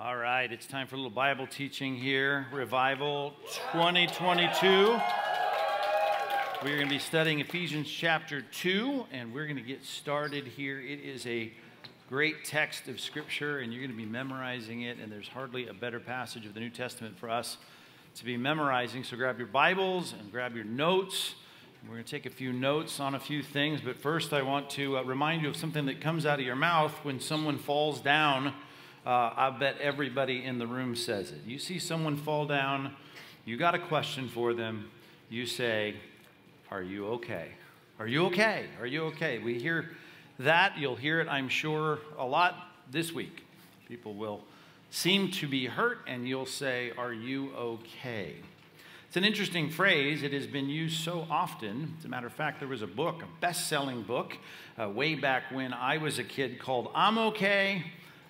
All right, it's time for a little Bible teaching here. Revival 2022. We're going to be studying Ephesians chapter 2, and we're going to get started here. It is a great text of Scripture, and you're going to be memorizing it, and there's hardly a better passage of the New Testament for us to be memorizing. So grab your Bibles and grab your notes. We're going to take a few notes on a few things, but first I want to uh, remind you of something that comes out of your mouth when someone falls down uh, I bet everybody in the room says it. You see someone fall down, you got a question for them, you say, Are you okay? Are you okay? Are you okay? We hear that. You'll hear it, I'm sure, a lot this week. People will seem to be hurt, and you'll say, Are you okay? It's an interesting phrase. It has been used so often. As a matter of fact, there was a book, a best selling book, uh, way back when I was a kid called I'm Okay,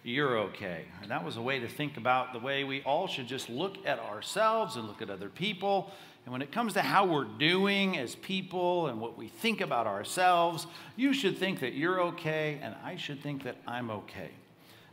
you're okay. And that was a way to think about the way we all should just look at ourselves and look at other people. And when it comes to how we're doing as people and what we think about ourselves, you should think that you're okay, and I should think that I'm okay.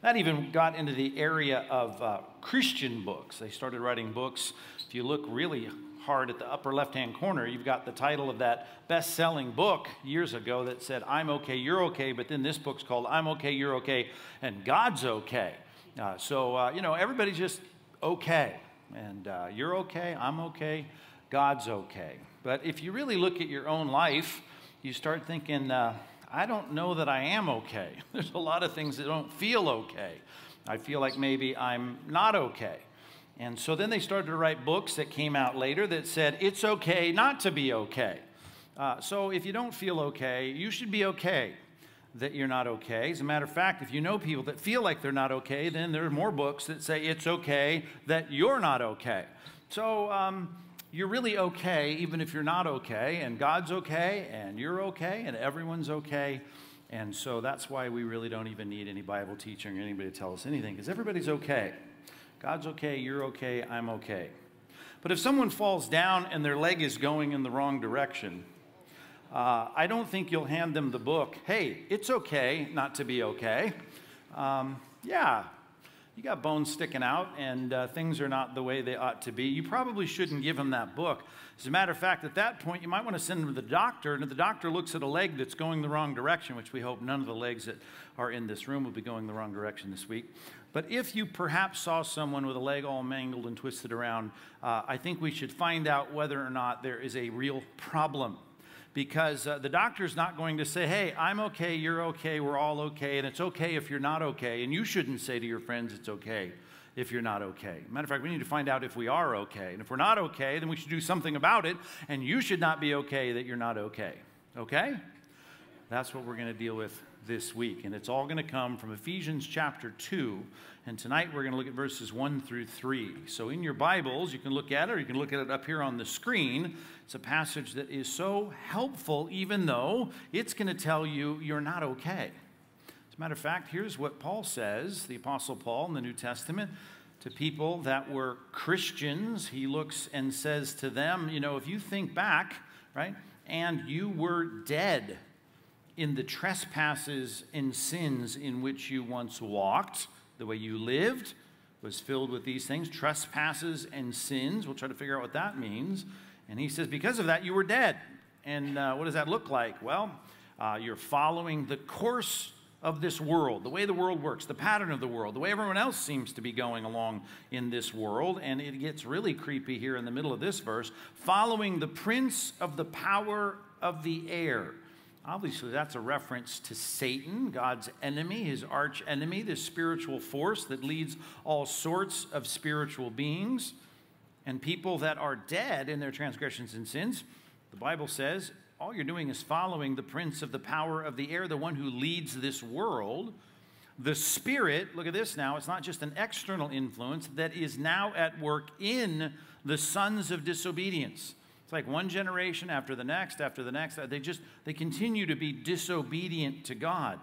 That even got into the area of uh, Christian books. They started writing books. If you look really at the upper left hand corner, you've got the title of that best selling book years ago that said, I'm okay, you're okay, but then this book's called I'm okay, you're okay, and God's okay. Uh, so, uh, you know, everybody's just okay. And uh, you're okay, I'm okay, God's okay. But if you really look at your own life, you start thinking, uh, I don't know that I am okay. There's a lot of things that don't feel okay. I feel like maybe I'm not okay. And so then they started to write books that came out later that said, it's okay not to be okay. Uh, so if you don't feel okay, you should be okay that you're not okay. As a matter of fact, if you know people that feel like they're not okay, then there are more books that say it's okay that you're not okay. So um, you're really okay even if you're not okay, and God's okay, and you're okay, and everyone's okay. And so that's why we really don't even need any Bible teaching or anybody to tell us anything, because everybody's okay. God's okay, you're okay, I'm okay. But if someone falls down and their leg is going in the wrong direction, uh, I don't think you'll hand them the book, hey, it's okay not to be okay. Um, yeah, you got bones sticking out and uh, things are not the way they ought to be. You probably shouldn't give them that book. As a matter of fact, at that point, you might want to send them to the doctor, and if the doctor looks at a leg that's going the wrong direction, which we hope none of the legs that are in this room will be going the wrong direction this week, but if you perhaps saw someone with a leg all mangled and twisted around, uh, I think we should find out whether or not there is a real problem. Because uh, the doctor's not going to say, hey, I'm okay, you're okay, we're all okay, and it's okay if you're not okay. And you shouldn't say to your friends, it's okay if you're not okay. Matter of fact, we need to find out if we are okay. And if we're not okay, then we should do something about it. And you should not be okay that you're not okay. Okay? That's what we're going to deal with this week. And it's all going to come from Ephesians chapter 2. And tonight we're going to look at verses 1 through 3. So in your Bibles, you can look at it or you can look at it up here on the screen. It's a passage that is so helpful, even though it's going to tell you you're not okay. As a matter of fact, here's what Paul says, the Apostle Paul in the New Testament. To people that were Christians, he looks and says to them, You know, if you think back, right, and you were dead in the trespasses and sins in which you once walked, the way you lived was filled with these things trespasses and sins. We'll try to figure out what that means. And he says, because of that, you were dead. And uh, what does that look like? Well, uh, you're following the course of this world, the way the world works, the pattern of the world, the way everyone else seems to be going along in this world. And it gets really creepy here in the middle of this verse following the prince of the power of the air Obviously, that's a reference to Satan, God's enemy, his arch enemy, this spiritual force that leads all sorts of spiritual beings and people that are dead in their transgressions and sins. The Bible says all you're doing is following the prince of the power of the air, the one who leads this world. The Spirit, look at this now, it's not just an external influence that is now at work in the sons of disobedience. It's like one generation after the next, after the next. They just, they continue to be disobedient to God.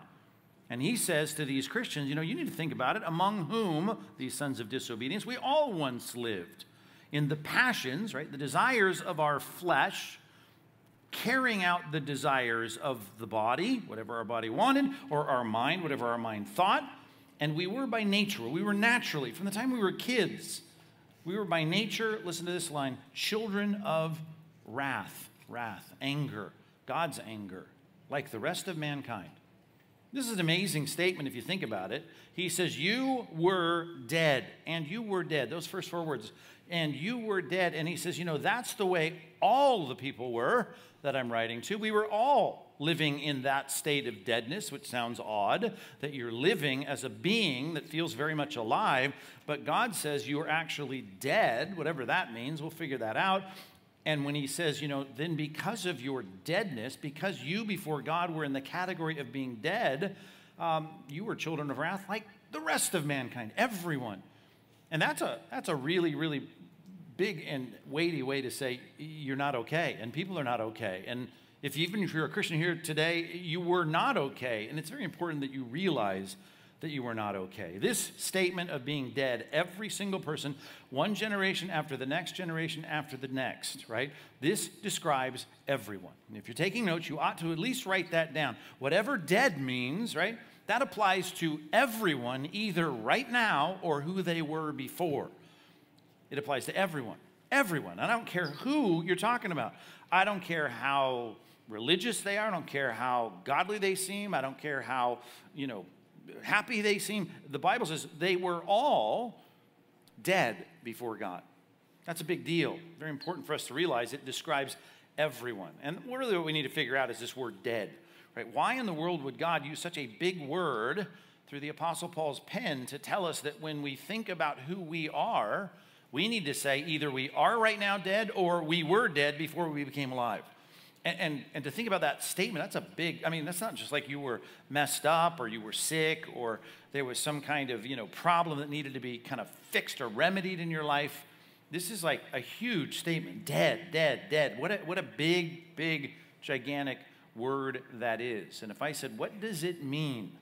And he says to these Christians, you know, you need to think about it, among whom, these sons of disobedience, we all once lived in the passions, right, the desires of our flesh, carrying out the desires of the body, whatever our body wanted, or our mind, whatever our mind thought. And we were by nature, we were naturally, from the time we were kids, we were by nature, listen to this line, children of wrath, wrath, anger, God's anger, like the rest of mankind. This is an amazing statement if you think about it. He says, You were dead, and you were dead. Those first four words, and you were dead. And he says, You know, that's the way all the people were that I'm writing to. We were all living in that state of deadness, which sounds odd that you're living as a being that feels very much alive. But God says you are actually dead, whatever that means. We'll figure that out. And when he says, you know, then because of your deadness, because you before God were in the category of being dead, um, you were children of wrath like the rest of mankind, everyone. And that's a, that's a really, really big and weighty way to say you're not okay, and people are not okay. And if even if you're a Christian here today, you were not okay. And it's very important that you realize that you were not okay. This statement of being dead, every single person, one generation after the next generation after the next, right? This describes everyone. And if you're taking notes, you ought to at least write that down. Whatever dead means, right? That applies to everyone, either right now or who they were before. It applies to everyone. Everyone. I don't care who you're talking about. I don't care how religious they are. I don't care how godly they seem. I don't care how, you know, happy they seem. The Bible says they were all dead before God. That's a big deal. Very important for us to realize it describes everyone. And really what we need to figure out is this word dead. Right? Why in the world would God use such a big word through the Apostle Paul's pen to tell us that when we think about who we are, we need to say either we are right now dead or we were dead before we became alive. And, and, and, to think about that statement, that's a big, I mean, that's not just like you were messed up or you were sick or there was some kind of, you know, problem that needed to be kind of fixed or remedied in your life. This is like a huge statement. Dead, dead, dead. What a, what a big, big, gigantic word that is. And if I said, what does it mean?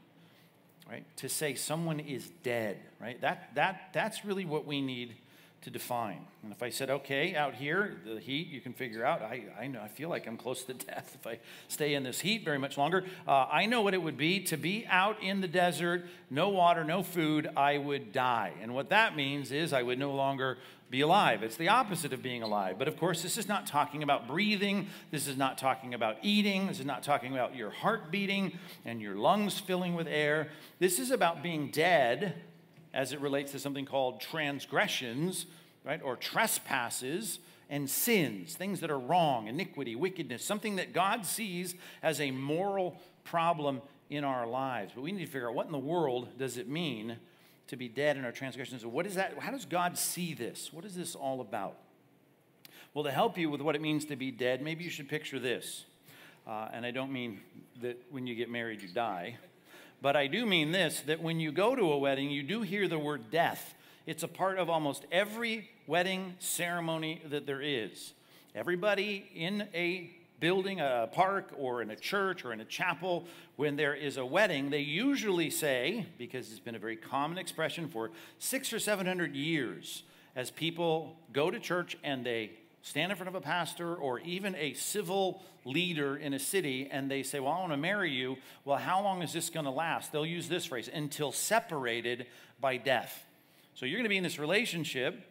Right? To say someone is dead, right? That, that, that's really what we need to define. And if I said, okay, out here, the heat, you can figure out, I, I know, I feel like I'm close to death if I stay in this heat very much longer. Uh, I know what it would be to be out in the desert, no water, no food, I would die. And what that means is I would no longer be alive. It's the opposite of being alive. But of course, this is not talking about breathing. This is not talking about eating. This is not talking about your heart beating and your lungs filling with air. This is about being dead as it relates to something called transgressions, right, or trespasses and sins, things that are wrong, iniquity, wickedness, something that God sees as a moral problem in our lives. But we need to figure out what in the world does it mean to be dead in our transgressions? What is that? How does God see this? What is this all about? Well, to help you with what it means to be dead, maybe you should picture this. Uh, and I don't mean that when you get married you die. But I do mean this that when you go to a wedding, you do hear the word death. It's a part of almost every wedding ceremony that there is. Everybody in a building, a park, or in a church, or in a chapel, when there is a wedding, they usually say, because it's been a very common expression for six or seven hundred years, as people go to church and they stand in front of a pastor or even a civil leader in a city and they say, Well, I want to marry you. Well, how long is this going to last? They'll use this phrase until separated by death. So you're going to be in this relationship,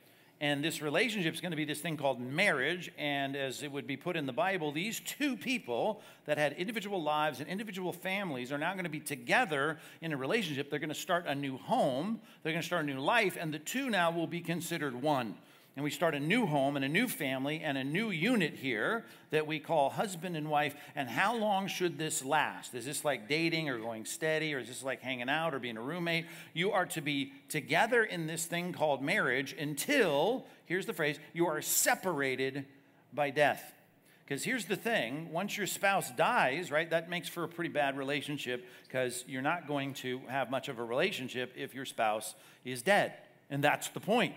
and this relationship is going to be this thing called marriage. And as it would be put in the Bible, these two people that had individual lives and individual families are now going to be together in a relationship. They're going to start a new home, they're going to start a new life, and the two now will be considered one and we start a new home and a new family and a new unit here that we call husband and wife. And how long should this last? Is this like dating or going steady or is this like hanging out or being a roommate? You are to be together in this thing called marriage until, here's the phrase, you are separated by death. Because here's the thing once your spouse dies, right, that makes for a pretty bad relationship because you're not going to have much of a relationship if your spouse is dead. And that's the point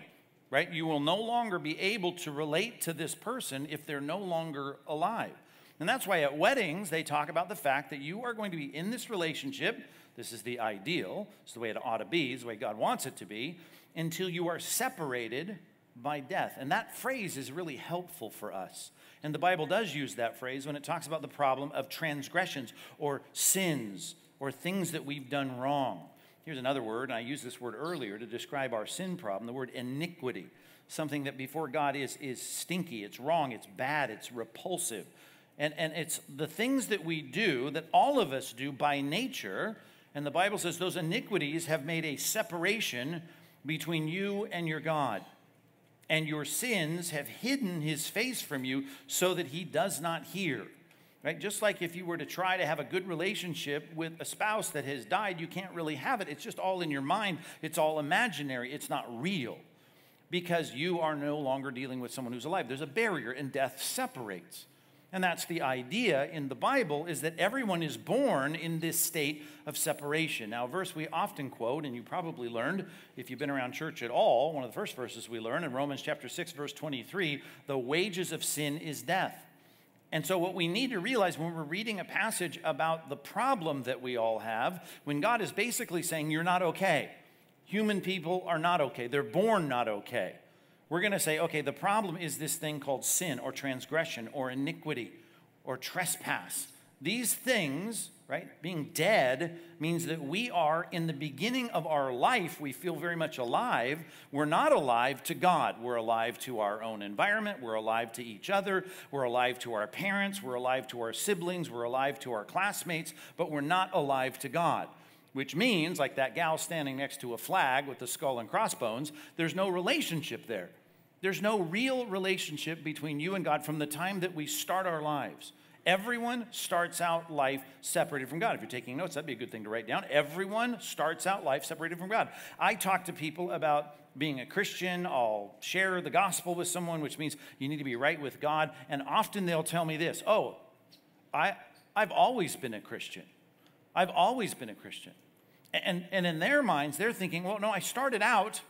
right? You will no longer be able to relate to this person if they're no longer alive. And that's why at weddings, they talk about the fact that you are going to be in this relationship. This is the ideal, it's the way it ought to be, it's the way God wants it to be, until you are separated by death. And that phrase is really helpful for us. And the Bible does use that phrase when it talks about the problem of transgressions or sins or things that we've done wrong. Here's another word, and I used this word earlier to describe our sin problem the word iniquity. Something that before God is, is stinky, it's wrong, it's bad, it's repulsive. And, and it's the things that we do that all of us do by nature. And the Bible says those iniquities have made a separation between you and your God. And your sins have hidden his face from you so that he does not hear. Right? Just like if you were to try to have a good relationship with a spouse that has died, you can't really have it. It's just all in your mind, it's all imaginary, it's not real because you are no longer dealing with someone who's alive. There's a barrier, and death separates. And that's the idea in the Bible is that everyone is born in this state of separation. Now, a verse we often quote, and you probably learned if you've been around church at all, one of the first verses we learn in Romans chapter 6, verse 23, the wages of sin is death. And so, what we need to realize when we're reading a passage about the problem that we all have, when God is basically saying, You're not okay, human people are not okay, they're born not okay. We're going to say, okay, the problem is this thing called sin or transgression or iniquity or trespass. These things, right, being dead means that we are in the beginning of our life, we feel very much alive. We're not alive to God. We're alive to our own environment. We're alive to each other. We're alive to our parents. We're alive to our siblings. We're alive to our classmates, but we're not alive to God which means, like that gal standing next to a flag with the skull and crossbones, there's no relationship there. There's no real relationship between you and God from the time that we start our lives. Everyone starts out life separated from God. If you're taking notes, that'd be a good thing to write down. Everyone starts out life separated from God. I talk to people about being a Christian. I'll share the gospel with someone, which means you need to be right with God. And often they'll tell me this Oh, I, I've always been a Christian. I've always been a Christian. And, and in their minds, they're thinking, well, no, I started out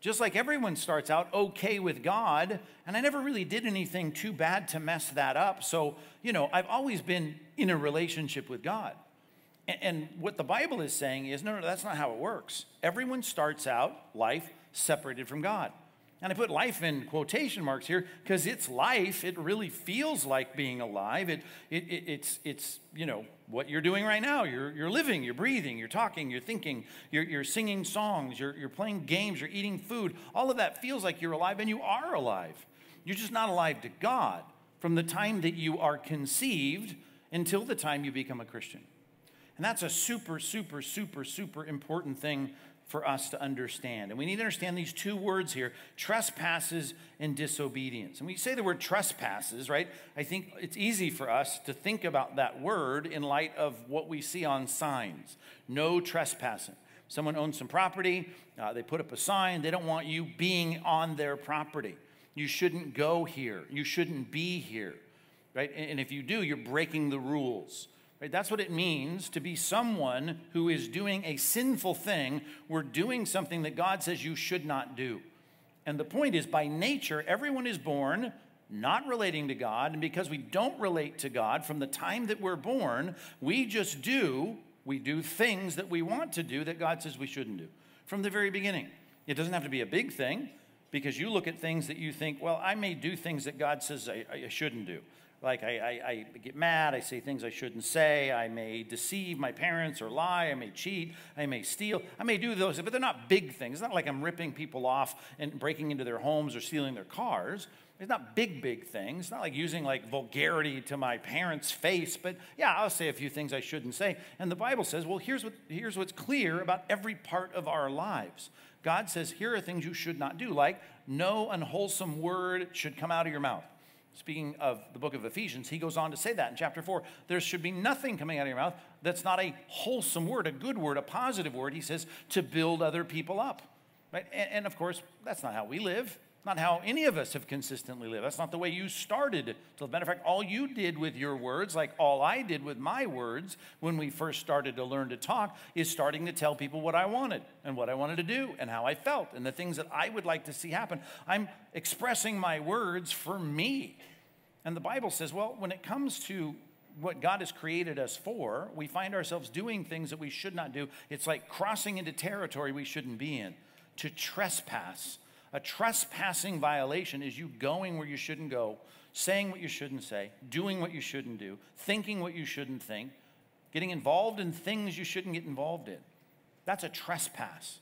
just like everyone starts out okay with God, and I never really did anything too bad to mess that up. So, you know, I've always been in a relationship with God. And, what the Bible is saying is no, no, that's not how it works. Everyone starts out life separated from God. And I put life in quotation marks here because it's life. It really feels like being alive. It, it, it, it's, it's, you know, what you're doing right now. You're, you're living, you're breathing, you're talking, you're thinking, you're, you're singing songs, you're, you're playing games, you're eating food. All of that feels like you're alive, and you are alive. You're just not alive to God from the time that you are conceived until the time you become a Christian. And that's a super, super, super, super important thing for us to understand. And we need to understand these two words here trespasses and disobedience. And when you say the word trespasses, right, I think it's easy for us to think about that word in light of what we see on signs no trespassing. Someone owns some property, uh, they put up a sign, they don't want you being on their property. You shouldn't go here, you shouldn't be here, right? And if you do, you're breaking the rules. Right? That's what it means to be someone who is doing a sinful thing. We're doing something that God says you should not do. And the point is, by nature, everyone is born not relating to God. And because we don't relate to God from the time that we're born, we just do, we do things that we want to do that God says we shouldn't do from the very beginning. It doesn't have to be a big thing because you look at things that you think, well, I may do things that God says I, I shouldn't do. Like, I, I, I, get mad, I say things I shouldn't say, I may deceive my parents or lie, I may cheat, I may steal, I may do those, but they're not big things. It's not like I'm ripping people off and breaking into their homes or stealing their cars. It's not big, big things. It's not like using like vulgarity to my parents' face, but yeah, I'll say a few things I shouldn't say. And the Bible says, well, here's, what, here's what's clear about every part of our lives. God says, here are things you should not do, like no unwholesome word should come out of your mouth. Speaking of the book of Ephesians, he goes on to say that in chapter 4. There should be nothing coming out of your mouth that's not a wholesome word, a good word, a positive word, he says, to build other people up. Right? And, and of course, that's not how we live. Not how any of us have consistently lived. That's not the way you started. So, as a matter of fact, all you did with your words, like all I did with my words when we first started to learn to talk, is starting to tell people what I wanted and what I wanted to do and how I felt and the things that I would like to see happen. I'm expressing my words for me. And the Bible says, well, when it comes to what God has created us for, we find ourselves doing things that we should not do. It's like crossing into territory we shouldn't be in. To trespass. A trespassing violation is you going where you shouldn't go, saying what you shouldn't say, doing what you shouldn't do, thinking what you shouldn't think, getting involved in things you shouldn't get involved in. That's a trespass.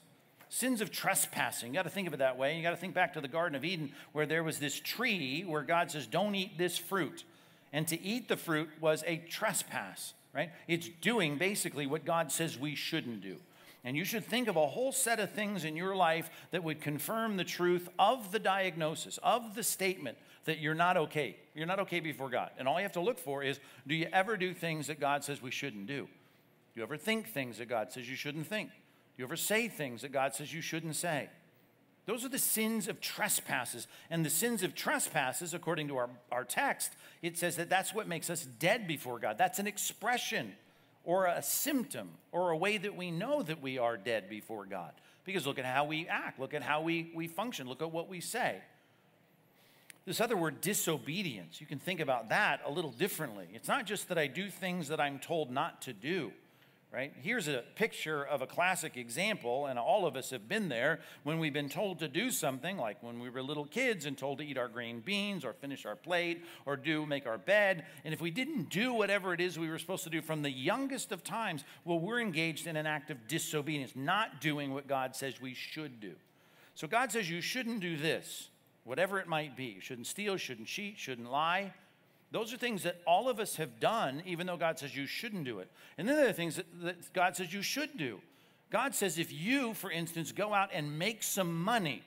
Sins of trespassing. You got to think of it that way. You got to think back to the Garden of Eden where there was this tree where God says, Don't eat this fruit. And to eat the fruit was a trespass, right? It's doing basically what God says we shouldn't do. And you should think of a whole set of things in your life that would confirm the truth of the diagnosis, of the statement that you're not okay. You're not okay before God. And all you have to look for is do you ever do things that God says we shouldn't do? Do you ever think things that God says you shouldn't think? Do you ever say things that God says you shouldn't say? Those are the sins of trespasses. And the sins of trespasses, according to our, our text, it says that that's what makes us dead before God. That's an expression or a symptom or a way that we know that we are dead before God. Because look at how we act, look at how we, we function, look at what we say. This other word, disobedience, you can think about that a little differently. It's not just that I do things that I'm told not to do right? Here's a picture of a classic example, and all of us have been there when we've been told to do something, like when we were little kids and told to eat our green beans or finish our plate or do make our bed. And if we didn't do whatever it is we were supposed to do from the youngest of times, well, we're engaged in an act of disobedience, not doing what God says we should do. So God says you shouldn't do this, whatever it might be. You shouldn't steal, shouldn't cheat, shouldn't lie. Those are things that all of us have done, even though God says you shouldn't do it. And then there are things that, that God says you should do. God says if you, for instance, go out and make some money,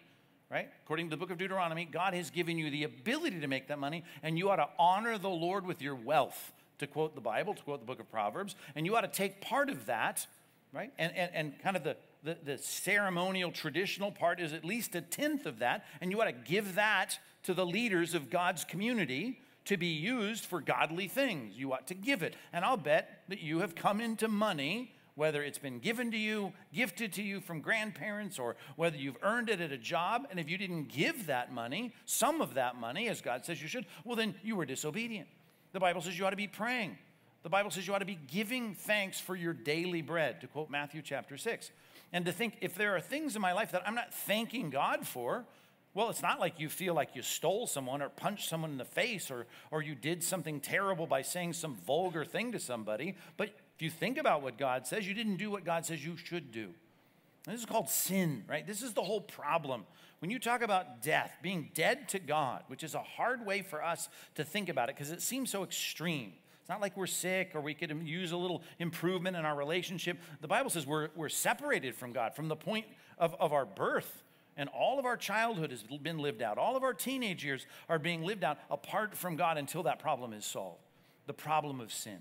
right? According to the book of Deuteronomy, God has given you the ability to make that money, and you ought to honor the Lord with your wealth, to quote the Bible, to quote the book of Proverbs, and you ought to take part of that, right? And, and, and kind of the, the, the ceremonial, traditional part is at least a tenth of that, and you ought to give that to the leaders of God's community to be used for godly things. You ought to give it. And I'll bet that you have come into money, whether it's been given to you, gifted to you from grandparents, or whether you've earned it at a job. And if you didn't give that money, some of that money, as God says you should, well, then you were disobedient. The Bible says you ought to be praying. The Bible says you ought to be giving thanks for your daily bread, to quote Matthew chapter 6. And to think if there are things in my life that I'm not thanking God for, well, it's not like you feel like you stole someone or punched someone in the face or, or you did something terrible by saying some vulgar thing to somebody. But if you think about what God says, you didn't do what God says you should do. And this is called sin, right? This is the whole problem. When you talk about death, being dead to God, which is a hard way for us to think about it because it seems so extreme. It's not like we're sick or we could use a little improvement in our relationship. The Bible says we're, we're separated from God from the point of, of our birth. And all of our childhood has been lived out. All of our teenage years are being lived out apart from God until that problem is solved the problem of sin.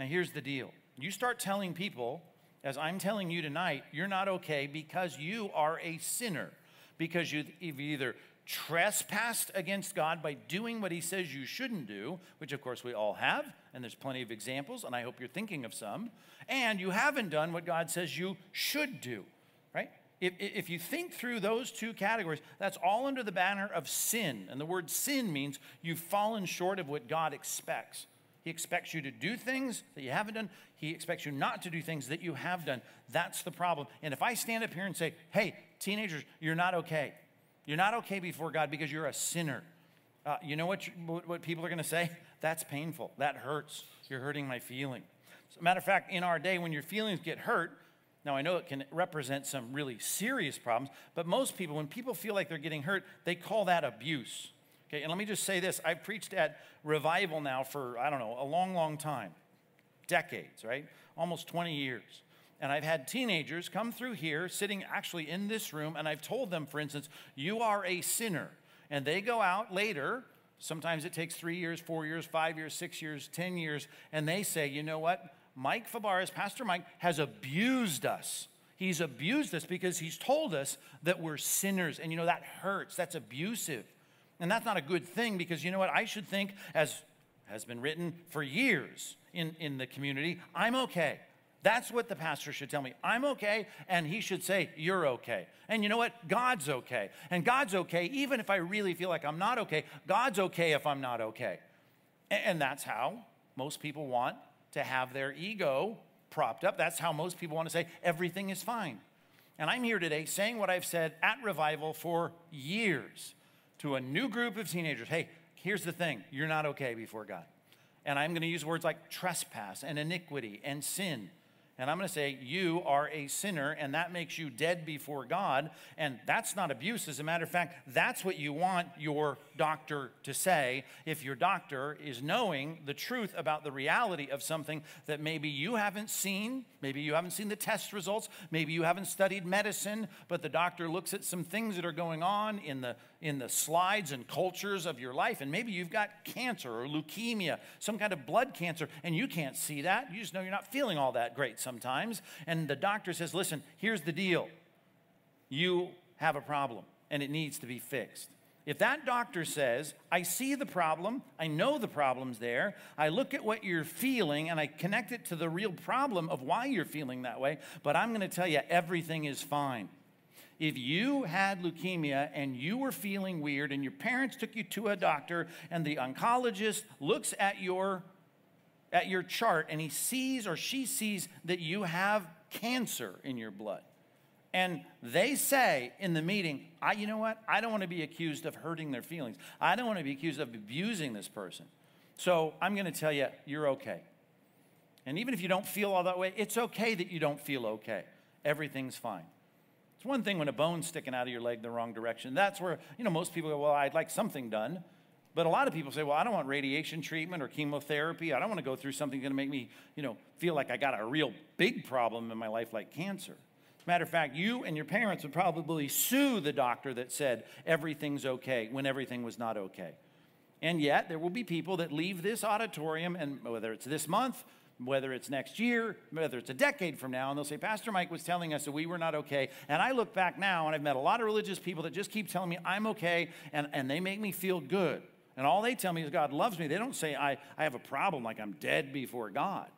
Now, here's the deal you start telling people, as I'm telling you tonight, you're not okay because you are a sinner, because you've either trespassed against God by doing what he says you shouldn't do, which of course we all have, and there's plenty of examples, and I hope you're thinking of some, and you haven't done what God says you should do, right? If, if you think through those two categories, that's all under the banner of sin. And the word sin means you've fallen short of what God expects. He expects you to do things that you haven't done. He expects you not to do things that you have done. That's the problem. And if I stand up here and say, hey, teenagers, you're not okay. You're not okay before God because you're a sinner. Uh, you know what, what people are going to say? That's painful. That hurts. You're hurting my feeling. As a matter of fact, in our day, when your feelings get hurt, now, I know it can represent some really serious problems, but most people, when people feel like they're getting hurt, they call that abuse. Okay, and let me just say this I've preached at revival now for, I don't know, a long, long time decades, right? Almost 20 years. And I've had teenagers come through here, sitting actually in this room, and I've told them, for instance, you are a sinner. And they go out later, sometimes it takes three years, four years, five years, six years, 10 years, and they say, you know what? Mike Fabarez, Pastor Mike, has abused us. He's abused us because he's told us that we're sinners. And you know, that hurts. That's abusive. And that's not a good thing because you know what? I should think, as has been written for years in, in the community, I'm okay. That's what the pastor should tell me. I'm okay, and he should say, You're okay. And you know what? God's okay. And God's okay even if I really feel like I'm not okay. God's okay if I'm not okay. And that's how most people want to have their ego propped up. That's how most people want to say everything is fine. And I'm here today saying what I've said at Revival for years to a new group of teenagers. Hey, here's the thing you're not okay before God. And I'm going to use words like trespass and iniquity and sin. And I'm going to say, You are a sinner, and that makes you dead before God. And that's not abuse. As a matter of fact, that's what you want your doctor to say if your doctor is knowing the truth about the reality of something that maybe you haven't seen, maybe you haven't seen the test results, maybe you haven't studied medicine, but the doctor looks at some things that are going on in the in the slides and cultures of your life. And maybe you've got cancer or leukemia, some kind of blood cancer, and you can't see that. You just know you're not feeling all that great sometimes. And the doctor says, listen, here's the deal you have a problem and it needs to be fixed. If that doctor says, I see the problem, I know the problem's there, I look at what you're feeling and I connect it to the real problem of why you're feeling that way, but I'm to tell you everything is fine if you had leukemia and you were feeling weird and your parents took you to a doctor and the oncologist looks at your at your chart and he sees or she sees that you have cancer in your blood. And they say in the meeting I, you know what? I don't want to be accused of hurting their feelings. I don't want to be accused of abusing this person. So i'm going to tell you you're okay. And even if you don't feel all that way it's okay that you don't feel okay. Everything's fine it's one thing when a bone's sticking out of your leg the wrong direction. That's where, you know, most people go, well, I'd like something done. But a lot of people say, well, I don't want radiation treatment or chemotherapy. I don't want to go through something going to make me, you know, feel like I got a real big problem in my life like cancer. Matter of fact, you and your parents would probably sue the doctor that said everything's okay when everything was not okay. And yet, there will be people that leave this auditorium, and whether it's this month whether it's next year, whether it's a decade from now, and they'll say, Pastor Mike was telling us that we were not okay. And I look back now and I've met a lot of religious people that just keep telling me I'm okay and, and they make me feel good. And all they tell me is God loves me. They don't say I, I have a problem like I'm dead before God.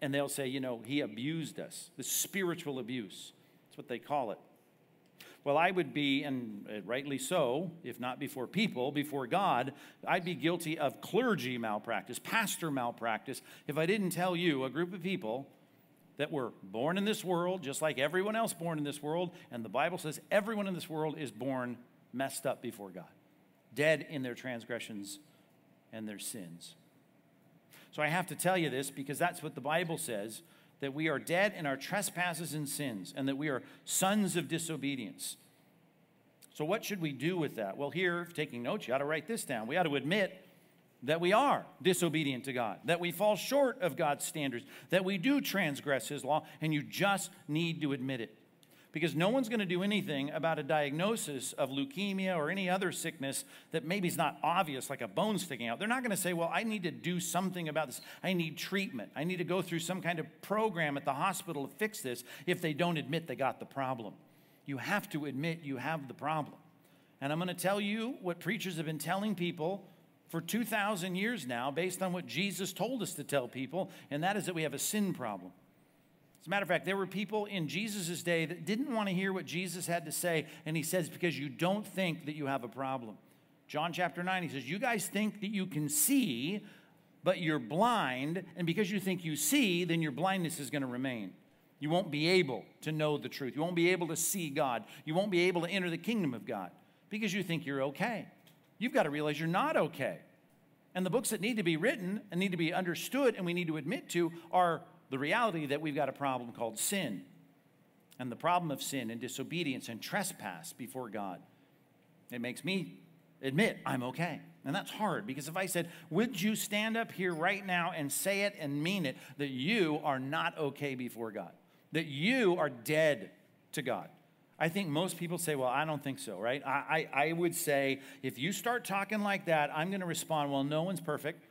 And they'll say, you know, he abused us, the spiritual abuse. That's what they call it. Well, I would be, and uh, rightly so, if not before people, before God, I'd be guilty of clergy malpractice, pastor malpractice, if I didn't tell you, a group of people that were born in this world, just like everyone else born in this world, and the Bible says everyone in this world is born messed up before God, dead in their transgressions and their sins. So I have to tell you this because that's what the Bible says that we are dead in our trespasses and sins, and that we are sons of disobedience. So, what should we do with that? Well, here, taking notes, you ought to write this down. We ought to admit that we are disobedient to God, that we fall short of God's standards, that we do transgress His law, and you just need to admit it because no one's going to do anything about a diagnosis of leukemia or any other sickness that maybe is not obvious, like a bone sticking out. They're not going to say, Well, I need to do something about this. I need treatment. I need to go through some kind of program at the hospital to fix this if they don't admit they got the problem. You have to admit you have the problem. And I'm going to tell you what preachers have been telling people for 2,000 years now, based on what Jesus told us to tell people, and that is that we have a sin problem. A matter of fact, there were people in Jesus' day that didn't want to hear what Jesus had to say, and he says, because you don't think that you have a problem. John chapter 9, he says, You guys think that you can see, but you're blind, and because you think you see, then your blindness is going to remain. You won't be able to know the truth. You won't be able to see God. You won't be able to enter the kingdom of God because you think you're okay. You've got to realize you're not okay. And the books that need to be written and need to be understood and we need to admit to are the reality that we've got a problem called sin and the problem of sin and disobedience and trespass before God. It makes me admit I'm okay. And that's hard because if I said, Would you stand up here right now and say it and mean it that you are not okay before God? That you are dead to God? I think most people say, Well, I don't think so, right? I, I, I would say, if you start talking like that, I'm going to respond, Well, no one's perfect.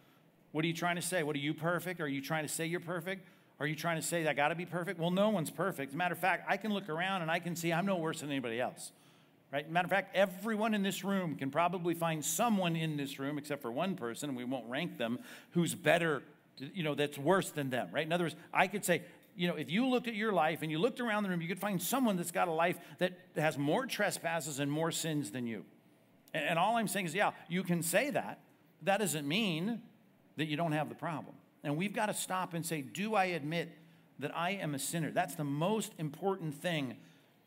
What are you trying to say? What are you perfect? Are you trying to say you're perfect? Are you trying to say that I got to be perfect? Well, no one's perfect. As a matter of fact, I can look around and I can see I'm no worse than anybody else. Right? Matter of fact, everyone in this room can probably find someone in this room, except for one person, and we won't rank them, who's better, you know, that's worse than them, right? In other words, I could say, you know, if you looked at your life and you looked around the room, you could find someone that's got a life that has more trespasses and more sins than you. And all I'm saying is, yeah, you can say that. That doesn't mean that you don't have the problem. And we've got to stop and say, Do I admit that I am a sinner? That's the most important thing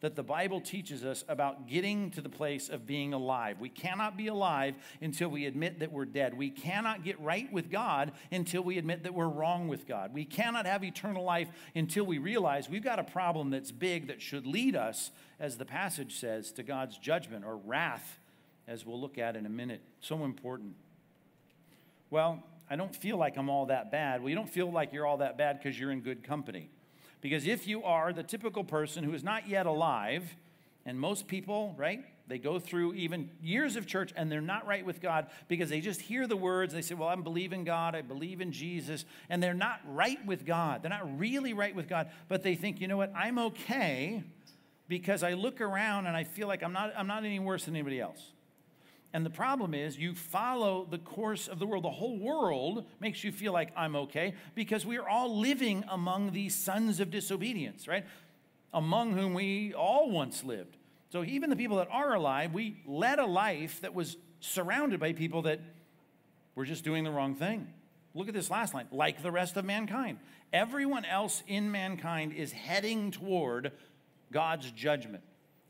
that the Bible teaches us about getting to the place of being alive. We cannot be alive until we admit that we're dead. We cannot get right with God until we admit that we're wrong with God. We cannot have eternal life until we realize we've got a problem that's big that should lead us, as the passage says, to God's judgment or wrath, as we'll look at in a minute. So important. Well, I don't feel like I'm all that bad. Well, you don't feel like you're all that bad because you're in good company. Because if you are the typical person who is not yet alive, and most people, right, they go through even years of church and they're not right with God because they just hear the words. They say, Well, I believe in God, I believe in Jesus, and they're not right with God. They're not really right with God, but they think, You know what, I'm okay because I look around and I feel like I'm not, I'm not any worse than anybody else. And the problem is, you follow the course of the world. The whole world makes you feel like I'm okay because we are all living among these sons of disobedience, right? Among whom we all once lived. So even the people that are alive, we led a life that was surrounded by people that were just doing the wrong thing. Look at this last line like the rest of mankind. Everyone else in mankind is heading toward God's judgment.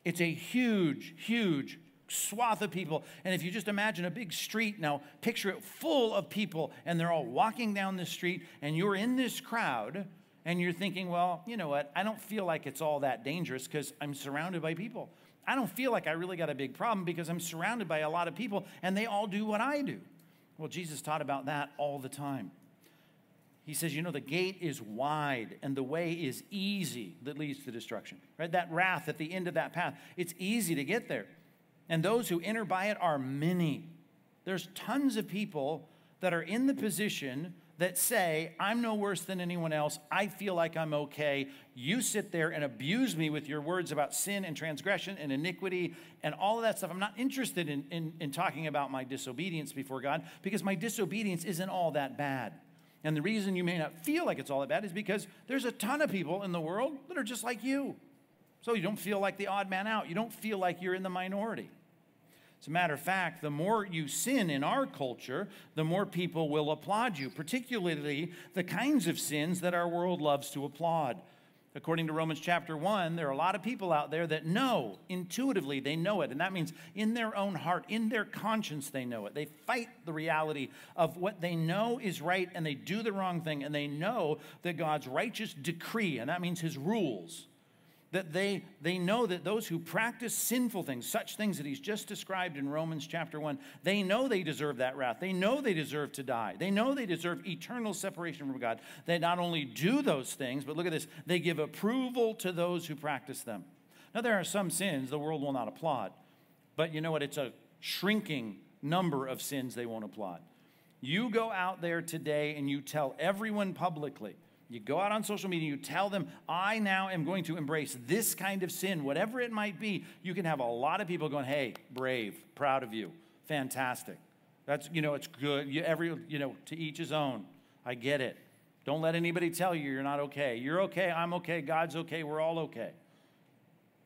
It's a huge, huge swath of people. And if you just imagine a big street now, picture it full of people, and they're all walking down the street, and you're in this crowd, and you're thinking, well, you know what? I don't feel like it's all that dangerous because I'm surrounded by people. I don't feel like I really got a big problem because I'm surrounded by a lot of people, and they all do what I do. Well, Jesus taught about that all the time. He says, you know, the gate is wide and the way is easy that leads to destruction, right? That wrath at the end of that path, it's easy to get there and those who enter by it are many. There's tons of people that are in the position that say, I'm no worse than anyone else. I feel like I'm okay. You sit there and abuse me with your words about sin and transgression and iniquity and all of that stuff. I'm not interested in, in, in talking about my disobedience before God because my disobedience isn't all that bad. And the reason you may not feel like it's all that bad is because there's a ton of people in the world that are just like you. So you don't feel like the odd man out. You don't feel like you're in the minority. As a matter of fact, the more you sin in our culture, the more people will applaud you, particularly the kinds of sins that our world loves to applaud. According to Romans chapter 1, there are a lot of people out there that know intuitively, they know it. And that means in their own heart, in their conscience, they know it. They fight the reality of what they know is right and they do the wrong thing. And they know that God's righteous decree, and that means his rules, that they, they know that those who practice sinful things, such things that he's just described in Romans chapter 1, they know they deserve that wrath. They know they deserve to die. They know they deserve eternal separation from God. They not only do those things, but look at this, they give approval to those who practice them. Now, there are some sins the world will not applaud, but you know what? It's a shrinking number of sins they won't applaud. You go out there today and you tell everyone publicly, you go out on social media, you tell them, I now am going to embrace this kind of sin, whatever it might be. You can have a lot of people going, hey, brave, proud of you, fantastic. That's, you know, it's good. You, every, you know, to each his own. I get it. Don't let anybody tell you you're not okay. You're okay, I'm okay, God's okay, we're all okay.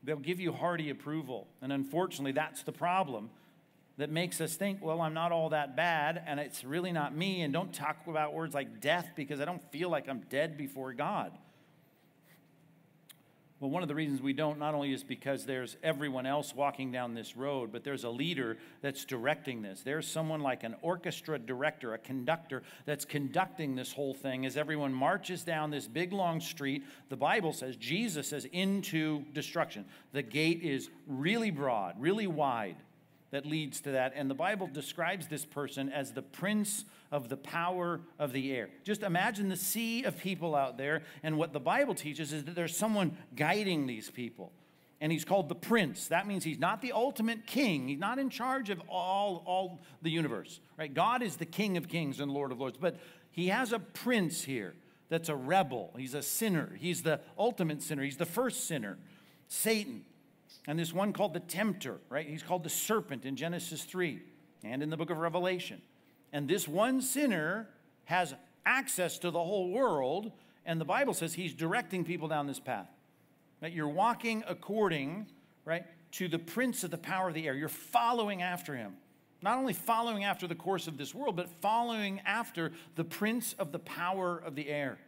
They'll give you hearty approval. And unfortunately, that's the problem that makes us think, well, I'm not all that bad, and it's really not me. And don't talk about words like death because I don't feel like I'm dead before God. Well, one of the reasons we don't not only is because there's everyone else walking down this road, but there's a leader that's directing this. There's someone like an orchestra director, a conductor that's conducting this whole thing as everyone marches down this big long street. The Bible says, Jesus says, into destruction. The gate is really broad, really wide that leads to that. And the Bible describes this person as the prince of the power of the air. Just imagine the sea of people out there. And what the Bible teaches is that there's someone guiding these people. And he's called the prince. That means he's not the ultimate king. He's not in charge of all, all the universe. Right? God is the king of kings and lord of lords. But he has a prince here that's a rebel. He's a sinner. He's the ultimate sinner. He's the first sinner. Satan and this one called the tempter, right? He's called the serpent in Genesis 3 and in the book of Revelation. And this one sinner has access to the whole world, and the Bible says he's directing people down this path. That you're walking according, right, to the prince of the power of the air. You're following after him. Not only following after the course of this world, but following after the prince of the power of the air.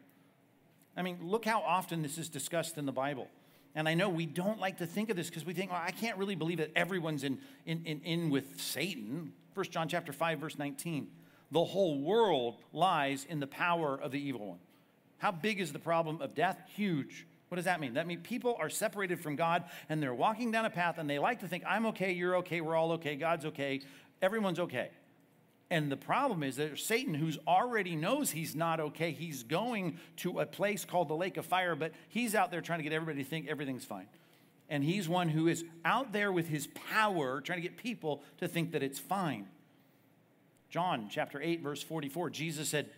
I mean, look how often this is discussed in the Bible. And I know we don't like to think of this because we think, well, I can't really believe that everyone's in, in, in, in with Satan. 1 John chapter 5, verse 19. The whole world lies in the power of the evil one. How big is the problem of death? Huge. What does that mean? That means people are separated from God and they're walking down a path and they like to think, I'm okay, you're okay, we're all okay, God's okay, everyone's okay. And the problem is that Satan, who's already knows he's not okay, he's going to a place called the lake of fire, but he's out there trying to get everybody to think everything's fine. And he's one who is out there with his power trying to get people to think that it's fine. John chapter 8, verse 44, Jesus said,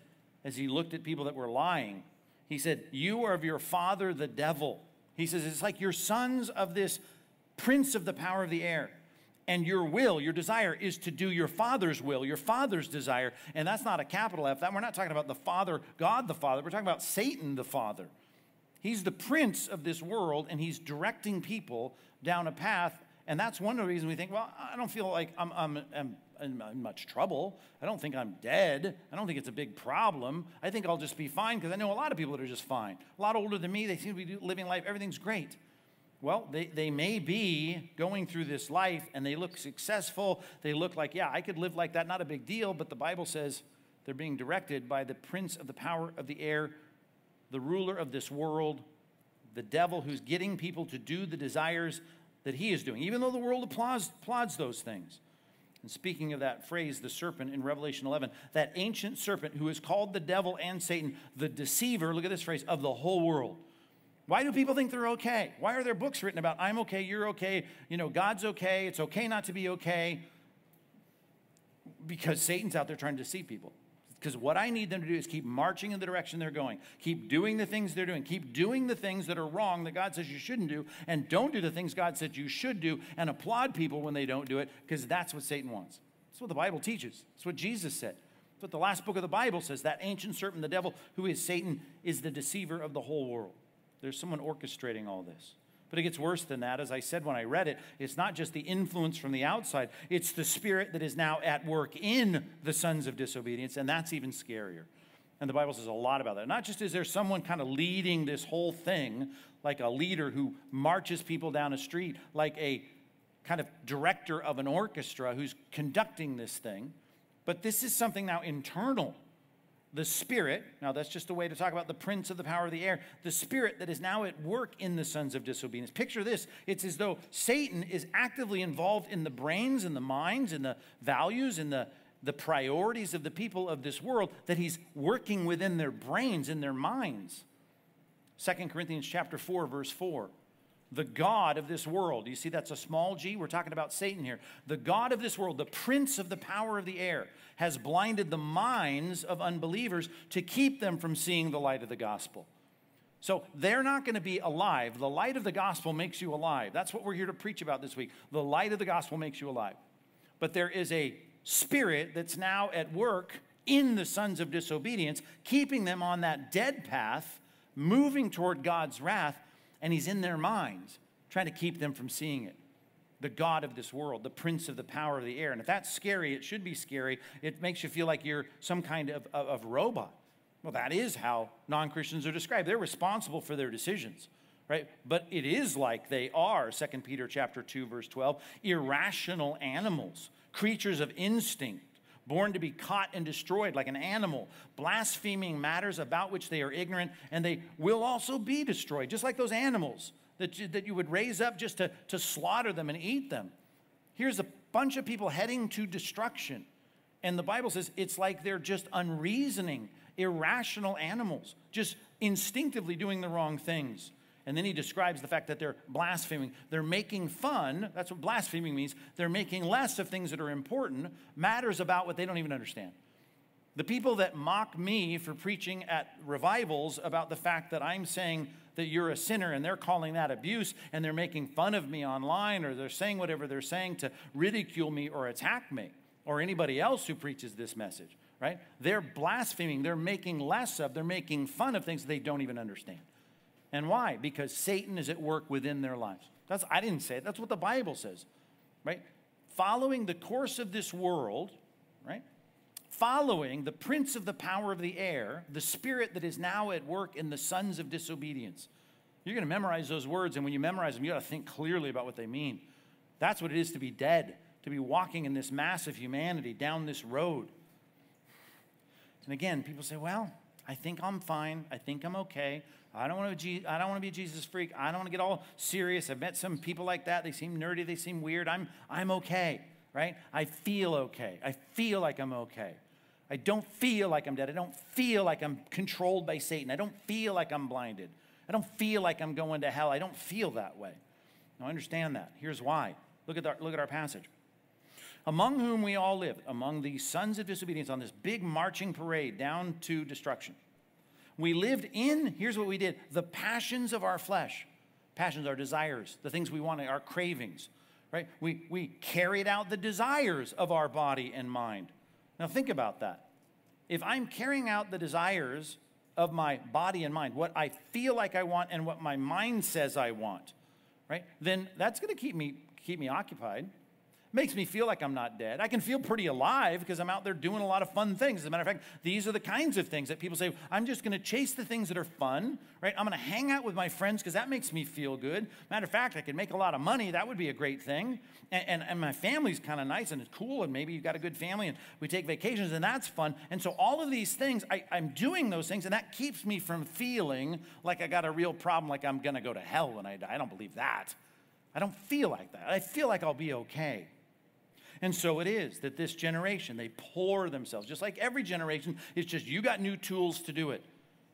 as he looked at people that were lying, he said, You are of your father, the devil. He says, It's like you're sons of this prince of the power of the air and your will, your desire is to do your Father's will, your Father's desire. And that's not a capital F. That we're not talking about the Father, God the Father. We're talking about Satan the Father. He's the prince of this world, and he's directing people down a path. And that's one of the reasons we think, well, I don't feel like I'm, I'm, I'm in much trouble. I don't think I'm dead. I don't think it's a big problem. I think I'll just be fine because I know a lot of people that are just fine. A lot older than me, they seem to be living life, everything's great. Well, they, they may be going through this life and they look successful. They look like, yeah, I could live like that, not a big deal. But the Bible says they're being directed by the prince of the power of the air, the ruler of this world, the devil who's getting people to do the desires that he is doing, even though the world applauds, applauds those things. And speaking of that phrase, the serpent in Revelation 11, that ancient serpent who is called the devil and Satan, the deceiver, look at this phrase, of the whole world. Why do people think they're okay? Why are there books written about I'm okay, you're okay, you know, God's okay, it's okay not to be okay? Because Satan's out there trying to deceive people. Because what I need them to do is keep marching in the direction they're going. Keep doing the things they're doing. Keep doing the things that are wrong that God says you shouldn't do. And don't do the things God said you should do and applaud people when they don't do it because that's what Satan wants. That's what the Bible teaches. That's what Jesus said. That's what the last book of the Bible says. That ancient serpent, the devil, who is Satan, is the deceiver of the whole world. There's someone orchestrating all this. But it gets worse than that. As I said when I read it, it's not just the influence from the outside, it's the spirit that is now at work in the sons of disobedience, and that's even scarier. And the Bible says a lot about that. Not just is there someone kind of leading this whole thing, like a leader who marches people down a street, like a kind of director of an orchestra who's conducting this thing, but this is something now internal the Spirit, now that's just a way to talk about the prince of the power of the air, the Spirit that is now at work in the sons of disobedience. Picture this it's as though Satan is actively involved in the brains and the minds and the values and the, the priorities of the people of this world, that he's working within their brains and their minds. 2 Corinthians chapter 4, verse 4 the God of this world. You see, that's a small g. We're talking about Satan here. The God of this world, the prince of the power of the air, has blinded the minds of unbelievers to keep them from seeing the light of the gospel. So they're not going to be alive. The light of the gospel makes you alive. That's what we're here to preach about this week. The light of the gospel makes you alive. But there is a spirit that's now at work in the sons of disobedience, keeping them on that dead path, moving toward God's wrath and he's in their minds, trying to keep them from seeing it. The God of this world, the prince of the power of the air. And if that's scary, it should be scary. It makes you feel like you're some kind of, of, of robot. Well, that is how non Christians are described. They're responsible for their decisions right but it is like they are 2 peter chapter 2 verse 12 irrational animals creatures of instinct born to be caught and destroyed like an animal, blaspheming matters about which they are ignorant, and they will also be destroyed, just like those animals that you, that you would raise up just to, to slaughter them and eat them. Here's a bunch of people heading to destruction. And the Bible says it's like they're just unreasoning, irrational animals, just instinctively doing the wrong things. And then he describes the fact that they're blaspheming. They're making fun. That's what blaspheming means. They're making less of things that are important, matters about what they don't even understand. The people that mock me for preaching at revivals about the fact that I'm saying that you're a sinner and they're calling that abuse and they're making fun of me online or they're saying whatever they're saying to ridicule me or attack me or anybody else who preaches this message, right? They're blaspheming. They're making less of, they're making fun of things they don't even understand. And why? Because Satan is at work within their lives. That's I didn't say it. That's what the Bible says. Right? Following the course of this world, right? Following the prince of the power of the air, the spirit that is now at work in the sons of disobedience. You're going to memorize those words, and when you memorize them, you got to think clearly about what they mean. That's what it is to be dead, to be walking in this mass of humanity down this road. And again, people say, well, I think I'm fine. I think I'm okay. I don't want to. I don't want to be a Jesus freak. I don't want to get all serious. I've met some people like that. They seem nerdy. They seem weird. I'm. I'm okay. Right? I feel okay. I feel like I'm okay. I don't feel like I'm dead. I don't feel like I'm controlled by Satan. I don't feel like I'm blinded. I don't feel like I'm going to hell. I don't feel that way. Now, I understand that. Here's why. Look at our, look at our passage. Among whom we all lived, among the sons of disobedience, on this big marching parade down to destruction. We lived in, here's what we did the passions of our flesh. Passions, our desires, the things we wanted, our cravings, right? We, we carried out the desires of our body and mind. Now, think about that. If I'm carrying out the desires of my body and mind, what I feel like I want and what my mind says I want, right? Then that's going to keep me keep me occupied. Makes me feel like I'm not dead. I can feel pretty alive because I'm out there doing a lot of fun things. As a matter of fact, these are the kinds of things that people say, I'm just going to chase the things that are fun, right? I'm going to hang out with my friends because that makes me feel good. Matter of fact, I could make a lot of money. That would be a great thing. And, and, and my family's kind of nice and it's cool. And maybe you've got a good family and we take vacations and that's fun. And so all of these things, I, I'm doing those things and that keeps me from feeling like I got a real problem, like I'm going to go to hell when I die. I don't believe that. I don't feel like that. I feel like I'll be okay. And so it is that this generation, they pour themselves, just like every generation, it's just you got new tools to do it,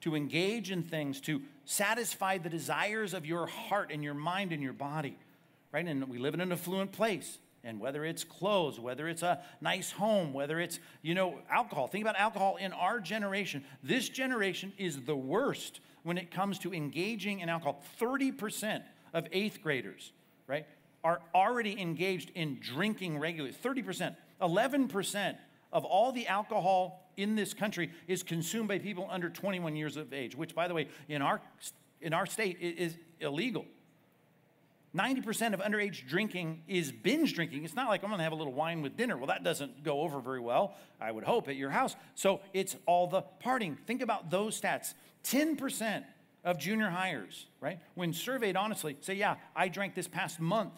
to engage in things, to satisfy the desires of your heart and your mind and your body, right? And we live in an affluent place. And whether it's clothes, whether it's a nice home, whether it's, you know, alcohol. Think about alcohol in our generation. This generation is the worst when it comes to engaging in alcohol. 30% of eighth graders, right? Are already engaged in drinking regularly 30%, 11% of all the alcohol in this country is consumed by people under 21 years of age, which, by the way, in our, in our state is illegal. 90% of underage drinking is binge drinking. It's not like I'm to have a little wine with dinner. Well, that doesn't go over very well, I would hope, at your house. So it's all the partying. Think about those stats 10% of junior hires, right? When surveyed honestly, say, yeah, I drank this past month.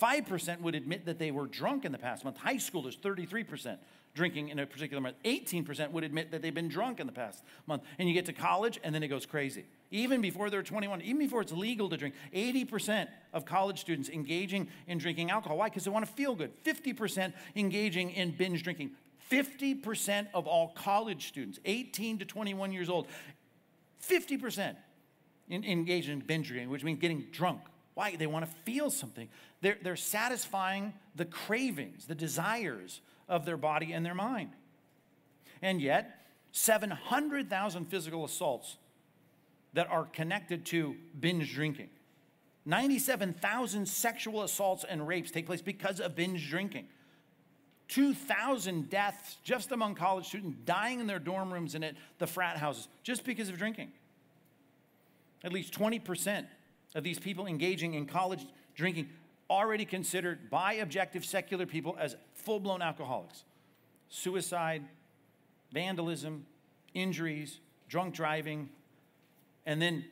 5% would admit that they were drunk in the past month. High schoolers, 33% drinking in a particular month. 18% would admit that they've been drunk in the past month. And you get to college, and then it goes crazy. Even before they're 21, even before it's legal to drink, 80% of college students engaging in drinking alcohol. Why? Because they want to feel good. 50% engaging in binge drinking. 50% of all college students, 18 to 21 years old, 50% in, in binge drinking, which means getting drunk. Why? They want to feel something. They're, they're satisfying the cravings, the desires of their body and their mind. And yet, 700,000 physical assaults that are connected to binge drinking. 97,000 sexual assaults and rapes take place because of binge drinking. 2,000 deaths just among college students dying in their dorm rooms and at the frat houses just because of drinking. At least 20% of these people engaging in college drinking already considered by objective secular people as full blown alcoholics. Suicide, vandalism, injuries, drunk driving, and then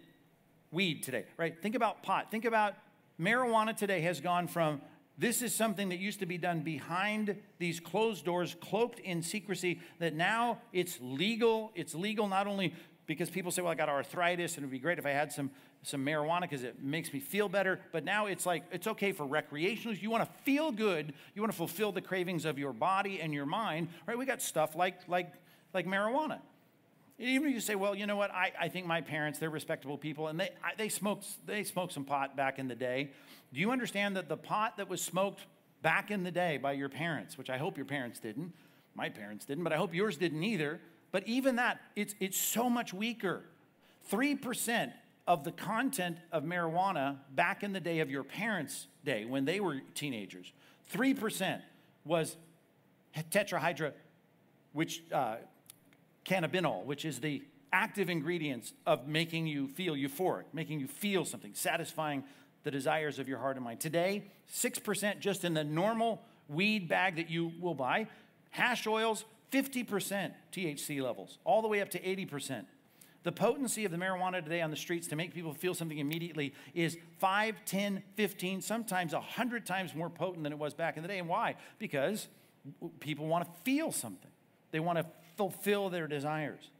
weed today, right? Think about pot. Think about marijuana today has gone from this is something that used to be done behind these closed doors, cloaked in secrecy, that now it's legal. It's legal not only because people say, well, I got arthritis and it would be great if I had some some marijuana because it makes me feel better. But now it's like it's okay for recreationals. You want to feel good. You want to fulfill the cravings of your body and your mind, right? We got stuff like like like marijuana. Even if you say, well, you know what? I, I think my parents, they're respectable people, and they I, they smoked they smoked some pot back in the day. Do you understand that the pot that was smoked back in the day by your parents, which I hope your parents didn't, my parents didn't, but I hope yours didn't either. But even that, it's it's so much weaker. Three percent of the content of marijuana back in the day of your parents' day when they were teenagers. 3% was tetrahydra, which uh, cannabinol, which is the active ingredients of making you feel euphoric, making you feel something, satisfying the desires of your heart and mind. Today, 6% just in the normal weed bag that you will buy. Hash oils, 50% THC levels, all the way up to 80%. The potency of the marijuana today on the streets to make people feel something immediately is 5, 10, 15, sometimes 100 times more potent than it was back in the day. And why? Because people want to feel something, they want to fulfill their desires.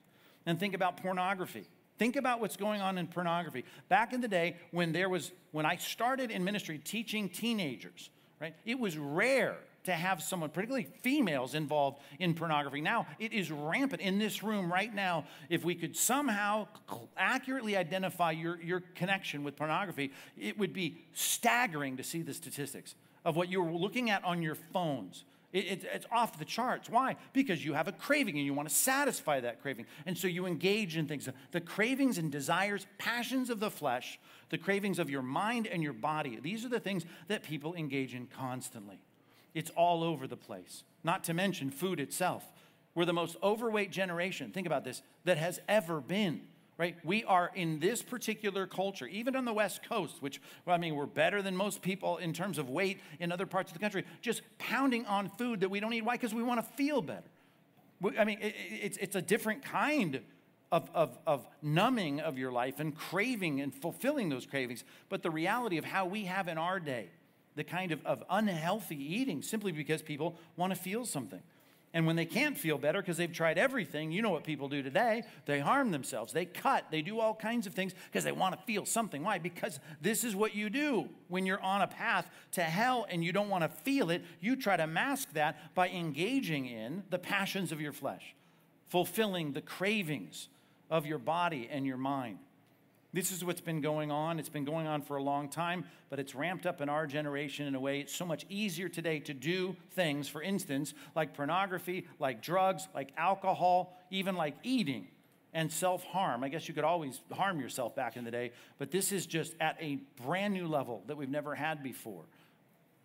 And think about pornography. Think about what's going on in pornography. Back in the day when there was when I started in ministry teaching teenagers, right? It was rare to have someone, particularly females, involved in pornography. Now, it is rampant in this room right now. If we could somehow accurately identify your, your connection with pornography, it would be staggering to see the statistics of what you're looking at on your phones. It, it, it's off the charts. Why? Because you have a craving and you want to satisfy that craving. And so you engage in things. The cravings and desires, passions of the flesh, the cravings of your mind and your body, these are the things that people engage in constantly. It's all over the place, not to mention food itself. We're the most overweight generation, think about this, that has ever been right? We are in this particular culture, even on the West Coast, which, well, I mean, we're better than most people in terms of weight in other parts of the country, just pounding on food that we don't eat. Why? Because we want to feel better. I mean, it's, it's a different kind of, of, of numbing of your life and craving and fulfilling those cravings. But the reality of how we have in our day the kind of, of unhealthy eating simply because people want to feel something. And when they can't feel better because they've tried everything, you know what people do today. They harm themselves. They cut. They do all kinds of things because they want to feel something. Why? Because this is what you do when you're on a path to hell and you don't want to feel it. You try to mask that by engaging in the passions of your flesh, fulfilling the cravings of your body and your mind. This is what's been going on. It's been going on for a long time, but it's ramped up in our generation in a way it's so much easier today to do things, for instance, like pornography, like drugs, like alcohol, even like eating and self harm. I guess you could always harm yourself back in the day, but this is just at a brand new level that we've never had before.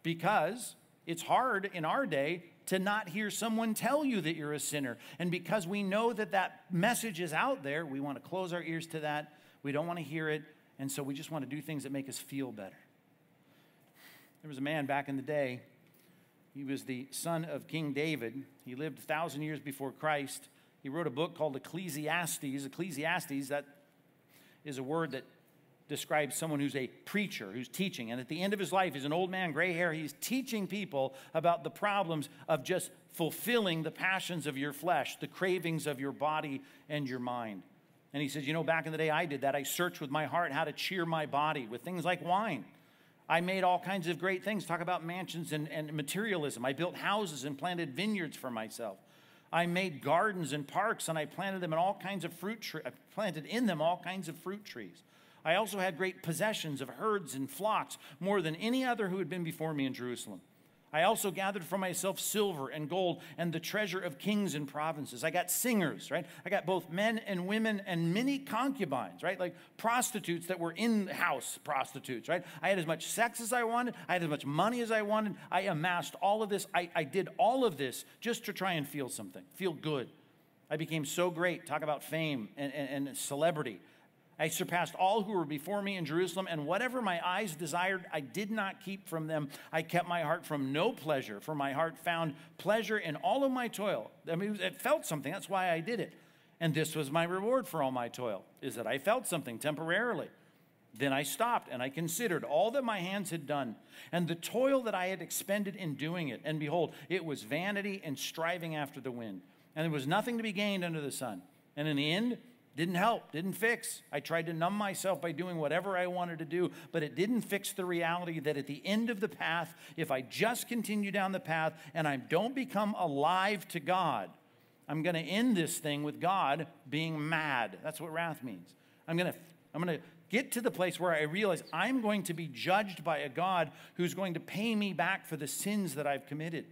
Because it's hard in our day to not hear someone tell you that you're a sinner. And because we know that that message is out there, we want to close our ears to that we don't want to hear it, and so we just want to do things that make us feel better. There was a man back in the day. He was the son of King David. He lived a thousand years before Christ. He wrote a book called Ecclesiastes. Ecclesiastes, that is a word that describes someone who's a preacher, who's teaching. And at the end of his life, he's an old man, gray hair. He's teaching people about the problems of just fulfilling the passions of your flesh, the cravings of your body and your mind. And he says, You know, back in the day, I did that. I searched with my heart how to cheer my body with things like wine. I made all kinds of great things. Talk about mansions and, and materialism. I built houses and planted vineyards for myself. I made gardens and parks and I planted them in all kinds of fruit trees. I uh, planted in them all kinds of fruit trees. I also had great possessions of herds and flocks, more than any other who had been before me in Jerusalem. I also gathered for myself silver and gold and the treasure of kings and provinces. I got singers, right? I got both men and women and many concubines, right? Like prostitutes that were in house prostitutes, right? I had as much sex as I wanted. I had as much money as I wanted. I amassed all of this. I, I did all of this just to try and feel something, feel good. I became so great. Talk about fame and, and, and celebrity. I surpassed all who were before me in Jerusalem, and whatever my eyes desired, I did not keep from them. I kept my heart from no pleasure, for my heart found pleasure in all of my toil. I mean, it felt something. That's why I did it. And this was my reward for all my toil, is that I felt something temporarily. Then I stopped and I considered all that my hands had done and the toil that I had expended in doing it. And behold, it was vanity and striving after the wind. And there was nothing to be gained under the sun. And in the end, didn't help, didn't fix. I tried to numb myself by doing whatever I wanted to do, but it didn't fix the reality that at the end of the path, if I just continue down the path and I don't become alive to God, I'm going to end this thing with God being mad. That's what wrath means. I'm going to I'm going to get to the place where I realize I'm going to be judged by a God who's going to pay me back for the sins that I've committed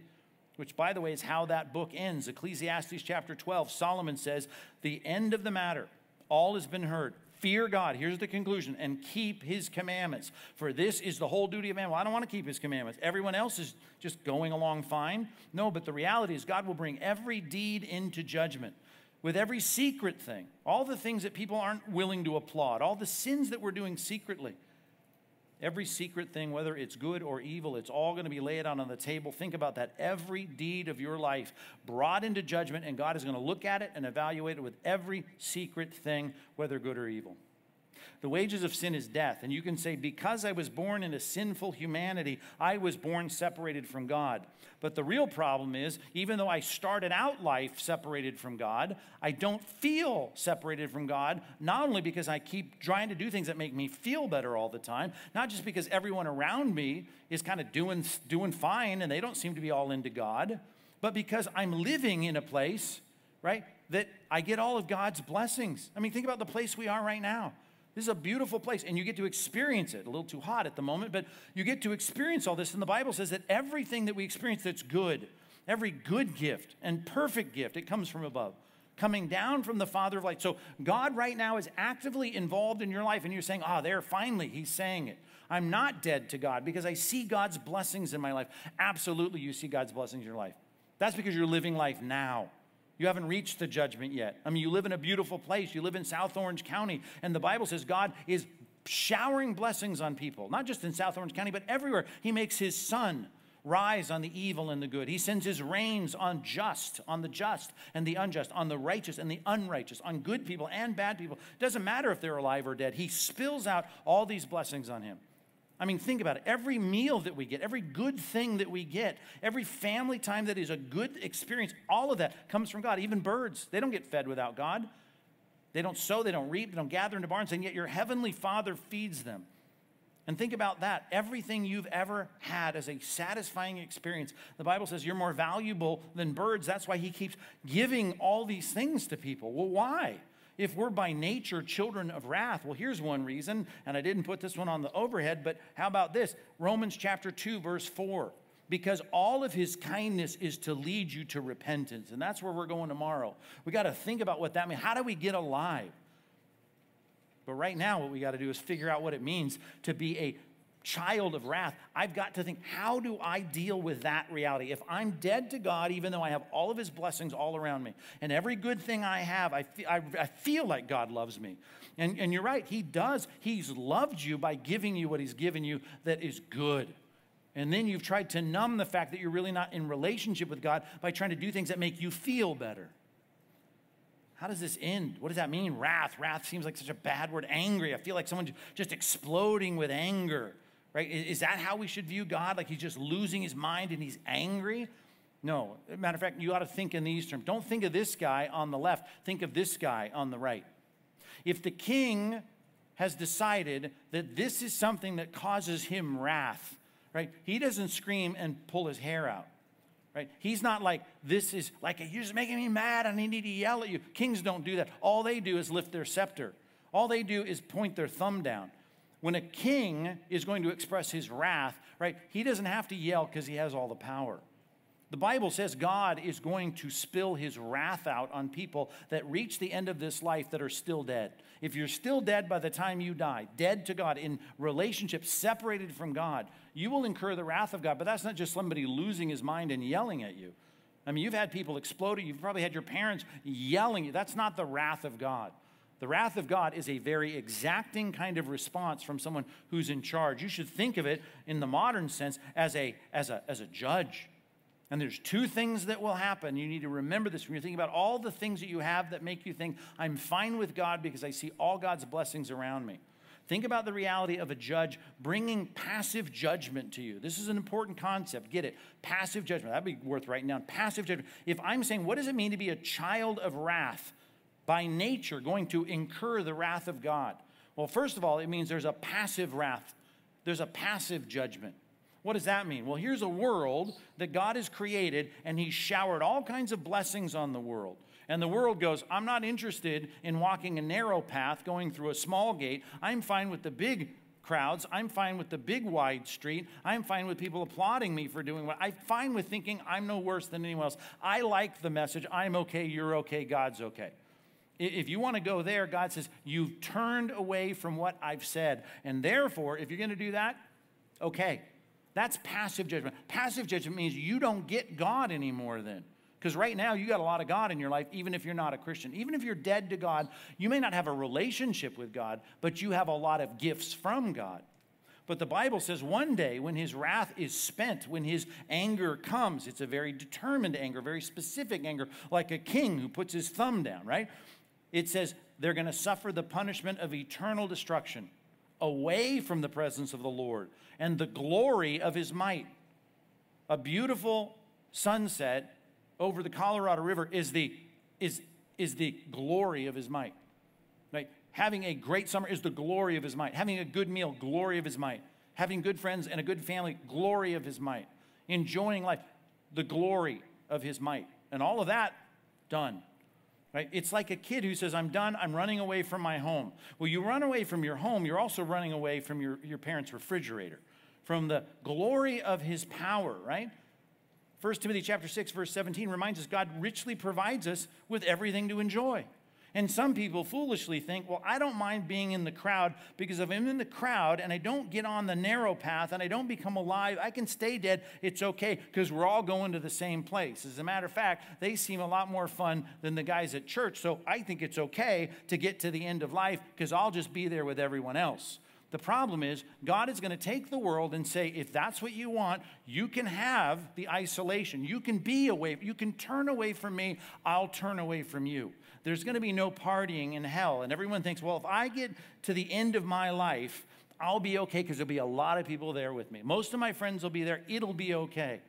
which, by the way, is how that book ends. Ecclesiastes chapter 12, Solomon says, The end of the matter, all has been heard. Fear God, here's the conclusion, and keep his commandments. For this is the whole duty of man. Well, I don't want to keep his commandments. Everyone else is just going along fine. No, but the reality is, God will bring every deed into judgment with every secret thing, all the things that people aren't willing to applaud, all the sins that we're doing secretly. Every secret thing, whether it's good or evil, it's all going to be laid out on the table. Think about that. Every deed of your life brought into judgment, and God is going to look at it and evaluate it with every secret thing, whether good or evil. The wages of sin is death. And you can say, because I was born in a sinful humanity, I was born separated from God. But the real problem is, even though I started out life separated from God, I don't feel separated from God, not only because I keep trying to do things that make me feel better all the time, not just because everyone around me is kind of doing, doing fine and they don't seem to be all into God, but because I'm living in a place, right, that I get all of God's blessings. I mean, think about the place we are right now. This is a beautiful place, and you get to experience it. A little too hot at the moment, but you get to experience all this. And the Bible says that everything that we experience that's good, every good gift and perfect gift, it comes from above, coming down from the Father of light. So God right now is actively involved in your life, and you're saying, Ah, oh, there, finally, He's saying it. I'm not dead to God because I see God's blessings in my life. Absolutely, you see God's blessings in your life. That's because you're living life now. You haven't reached the judgment yet. I mean, you live in a beautiful place. You live in South Orange County, and the Bible says God is showering blessings on people, not just in South Orange County, but everywhere. He makes his sun rise on the evil and the good. He sends his rains on just, on the just and the unjust, on the righteous and the unrighteous, on good people and bad people. It doesn't matter if they're alive or dead. He spills out all these blessings on him. I mean, think about it. Every meal that we get, every good thing that we get, every family time that is a good experience, all of that comes from God. Even birds, they don't get fed without God. They don't sow, they don't reap, they don't gather into barns, and yet your heavenly Father feeds them. And think about that. Everything you've ever had as a satisfying experience, the Bible says you're more valuable than birds. That's why He keeps giving all these things to people. Well, why? If we're by nature children of wrath, well, here's one reason, and I didn't put this one on the overhead, but how about this? Romans chapter 2, verse 4. Because all of his kindness is to lead you to repentance. And that's where we're going tomorrow. We got to think about what that means. How do we get alive? But right now, what we got to do is figure out what it means to be a child of wrath, I've got to think, how do I deal with that reality? If I'm dead to God, even though I have all of his blessings all around me, and every good thing I have, I, feel, I, I feel like God loves me. And, and you're right, he does. He's loved you by giving you what he's given you that is good. And then you've tried to numb the fact that you're really not in relationship with God by trying to do things that make you feel better. How does this end? What does that mean? Wrath. Wrath seems like such a bad word. Angry. I feel like someone just exploding with anger right? Is that how we should view God? Like he's just losing his mind and he's angry? No. Matter of fact, you ought to think in these terms. Don't think of this guy on the left, think of this guy on the right. If the king has decided that this is something that causes him wrath, right? He doesn't scream and pull his hair out. Right? He's not like, this is like, you're just making me mad and I need to yell at you. Kings don't do that. All they do is lift their scepter. All they do is point their thumb down. When a king is going to express his wrath, right, he doesn't have to yell because he has all the power. The Bible says God is going to spill his wrath out on people that reach the end of this life that are still dead. If you're still dead by the time you die, dead to God, in relationship, separated from God, you will incur the wrath of God. But that's not just somebody losing his mind and yelling at you. I mean, you've had people exploding, you've probably had your parents yelling. At you. That's not the wrath of God. The wrath of God is a very exacting kind of response from someone who's in charge. You should think of it in the modern sense as a, as a, as a judge. And there's two things that will happen. You need to remember this when you're thinking about all the things that you have that make you think, I'm fine with God because I see all God's blessings around me. Think about the reality of a judge bringing passive judgment to you. This is an important concept. Get it? Passive judgment. That'd be worth writing down. Passive judgment. If I'm saying, what does it mean to be a child of wrath? By nature going to incur the wrath of God? Well, first of all, it means there's a passive wrath, there's a passive judgment. What does that mean? Well, here's a world that God has created, and He's showered all kinds of blessings on the world. And the world goes, I'm not interested in walking a narrow path going through a small gate. I'm fine with the big crowds. I'm fine with the big wide street. I'm fine with people applauding me for doing what I'm fine with thinking I'm no worse than anyone else. I like the message. I'm okay, you're okay, God's okay. If you want to go there, God says, You've turned away from what I've said. And therefore, if you're going to do that, okay. That's passive judgment. Passive judgment means you don't get God anymore then. Because right now, you got a lot of God in your life, even if you're not a Christian. Even if you're dead to God, you may not have a relationship with God, but you have a lot of gifts from God. But the Bible says one day when his wrath is spent, when his anger comes, it's a very determined anger, very specific anger, like a king who puts his thumb down, right? It says they're going to suffer the punishment of eternal destruction away from the presence of the Lord and the glory of his might. A beautiful sunset over the Colorado River is the, is, is the glory of his might. Right? Having a great summer is the glory of his might. Having a good meal, glory of his might. Having good friends and a good family, glory of his might. Enjoying life, the glory of his might. And all of that done. Right? It's like a kid who says, I'm done, I'm running away from my home. Well, you run away from your home, you're also running away from your, your parents' refrigerator, from the glory of his power, right? 1 Timothy chapter 6, verse 17 reminds us God richly provides us with everything to enjoy. And some people foolishly think, well, I don't mind being in the crowd because if I'm in the crowd and I don't get on the narrow path and I don't become alive, I can stay dead. It's okay because we're all going to the same place. As a matter of fact, they seem a lot more fun than the guys at church. So I think it's okay to get to the end of life because I'll just be there with everyone else. The problem is, God is going to take the world and say, if that's what you want, you can have the isolation. You can be away. You can turn away from me. I'll turn away from you there's going to be no partying in hell. And everyone thinks, well, if I get to the end of my life, I'll be okay because there'll be a lot of people there with me. Most of my friends will be there. It'll be okay.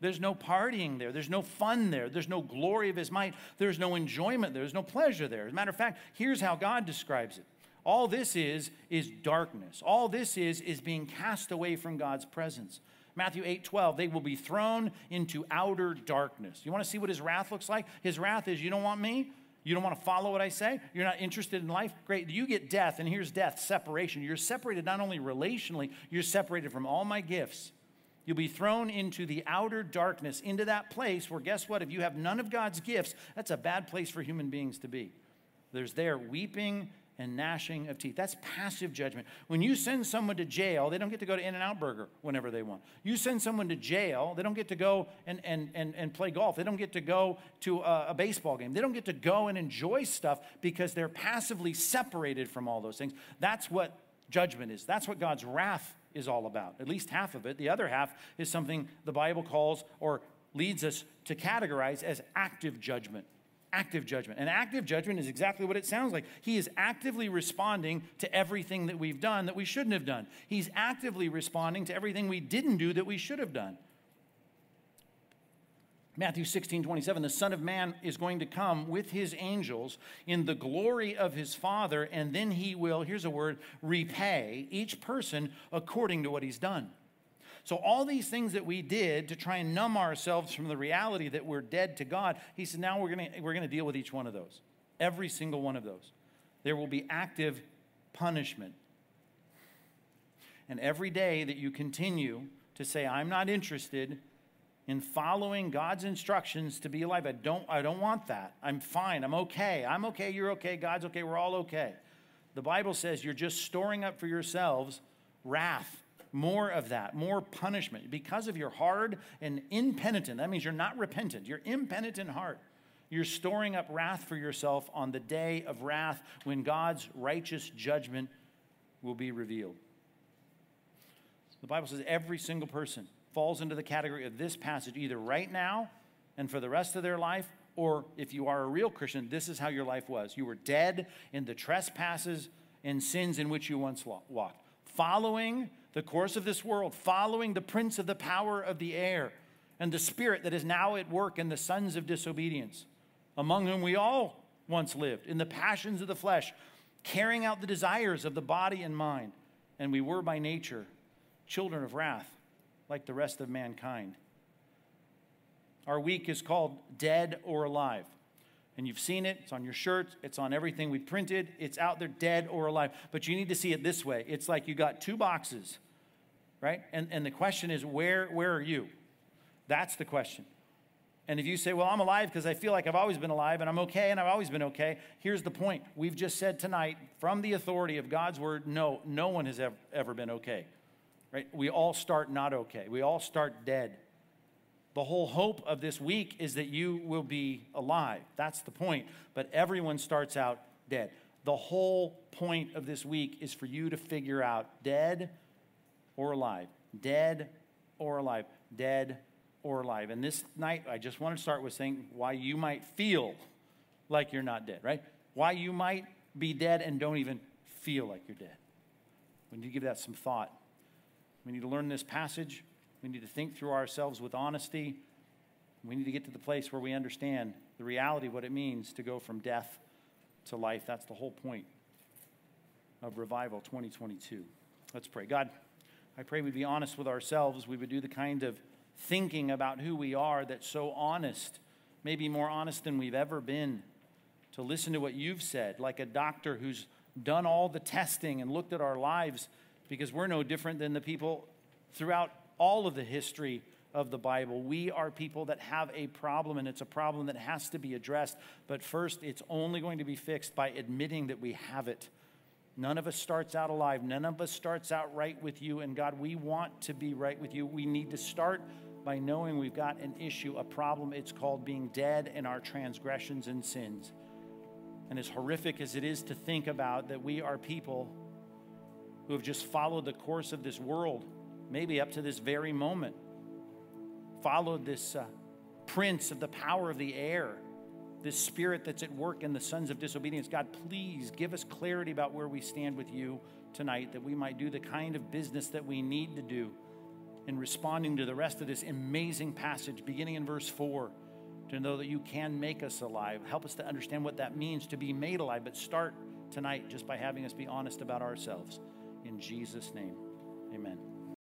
There's no partying there. There's no fun there. There's no glory of his might. There's no enjoyment there. There's no pleasure there. As a matter of fact, here's how God describes it. All this is is darkness. All this is is being cast away from God's presence. Matthew 8 12, they will be thrown into outer darkness. You want to see what his wrath looks like? His wrath is, you don't want me? You don't want to follow what I say? You're not interested in life? Great. You get death, and here's death separation. You're separated not only relationally, you're separated from all my gifts. You'll be thrown into the outer darkness, into that place where, guess what? If you have none of God's gifts, that's a bad place for human beings to be. There's there weeping and gnashing of teeth. That's passive judgment. When you send someone to jail, they don't get to go to In N Out Burger whenever they want. You send someone to jail, they don't get to go and, and, and, and play golf. They don't get to go to a, a baseball game. They don't get to go and enjoy stuff because they're passively separated from all those things. That's what judgment is. That's what God's wrath is all about. At least half of it. The other half is something the Bible calls or leads us to categorize as active judgment active judgment. And active judgment is exactly what it sounds like. He is actively responding to everything that we've done that we shouldn't have done. He's actively responding to everything we didn't do that we should have done. Matthew 16, 27, the Son of Man is going to come with his angels in the glory of his Father, and then he will, here's a word, repay each person according to what he's done. So, all these things that we did to try and numb ourselves from the reality that we're dead to God, he said, now we're going we're going to deal with each one of those. Every single one of those. There will be active punishment. And every day that you continue to say, I'm not interested in following God's instructions to be alive, I don't, I don't want that. I'm fine. I'm okay. I'm okay. You're okay. God's okay. We're all okay. The Bible says you're just storing up for yourselves wrath more of that, more punishment because of your hard and impenitent. That means you're not repentant, you're impenitent heart. You're storing up wrath for yourself on the day of wrath when God's righteous judgment will be revealed. The Bible says every single person falls into the category of this passage either right now and for the rest of their life, or if you are a real Christian, this is how your life was. You were dead in the trespasses and sins in which you once walked, following the course of this world, following the prince of the power of the air and the spirit that is now at work in the sons of disobedience, among whom we all once lived, in the passions of the flesh, carrying out the desires of the body and mind. And we were by nature children of wrath, like the rest of mankind. Our week is called Dead or Alive. And you've seen it, it's on your shirts, it's on everything we printed, it's out there dead or alive. But you need to see it this way it's like you got two boxes, right? And, and the question is, where, where are you? That's the question. And if you say, well, I'm alive because I feel like I've always been alive and I'm okay and I've always been okay, here's the point. We've just said tonight, from the authority of God's word, no, no one has ever, ever been okay. Right? We all start not okay. We all start dead. The whole hope of this week is that you will be alive. That's the point. But everyone starts out dead. The whole point of this week is for you to figure out dead or alive. Dead or alive. Dead or alive. And this night, I just want to start with saying why you might feel like you're not dead, right? Why you might be dead and don't even feel like you're dead. We need to give that some thought. We need to learn this passage. We need to think through ourselves with honesty. We need to get to the place where we understand the reality, what it means to go from death to life. That's the whole point of Revival 2022. Let's pray. God, I pray we'd be honest with ourselves. We would do the kind of thinking about who we are that's so honest, maybe more honest than we've ever been, to listen to what you've said, like a doctor who's done all the testing and looked at our lives, because we're no different than the people throughout all of the history of the Bible. We are people that have a problem, and it's a problem that has to be addressed. But first, it's only going to be fixed by admitting that we have it. None of us starts out alive. None of us starts out right with you. And God, we want to be right with you. We need to start by knowing we've got an issue, a problem. It's called being dead in our transgressions and sins. And as horrific as it is to think about that we are people who have just followed the course of this world, maybe up to this very moment, followed this uh, prince of the power of the air, this spirit that's at work in the sons of disobedience. God, please give us clarity about where we stand with you tonight, that we might do the kind of business that we need to do in responding to the rest of this amazing passage, beginning in verse 4, to know that you can make us alive. Help us to understand what that means to be made alive, but start tonight just by having us be honest about ourselves. In Jesus' name, amen.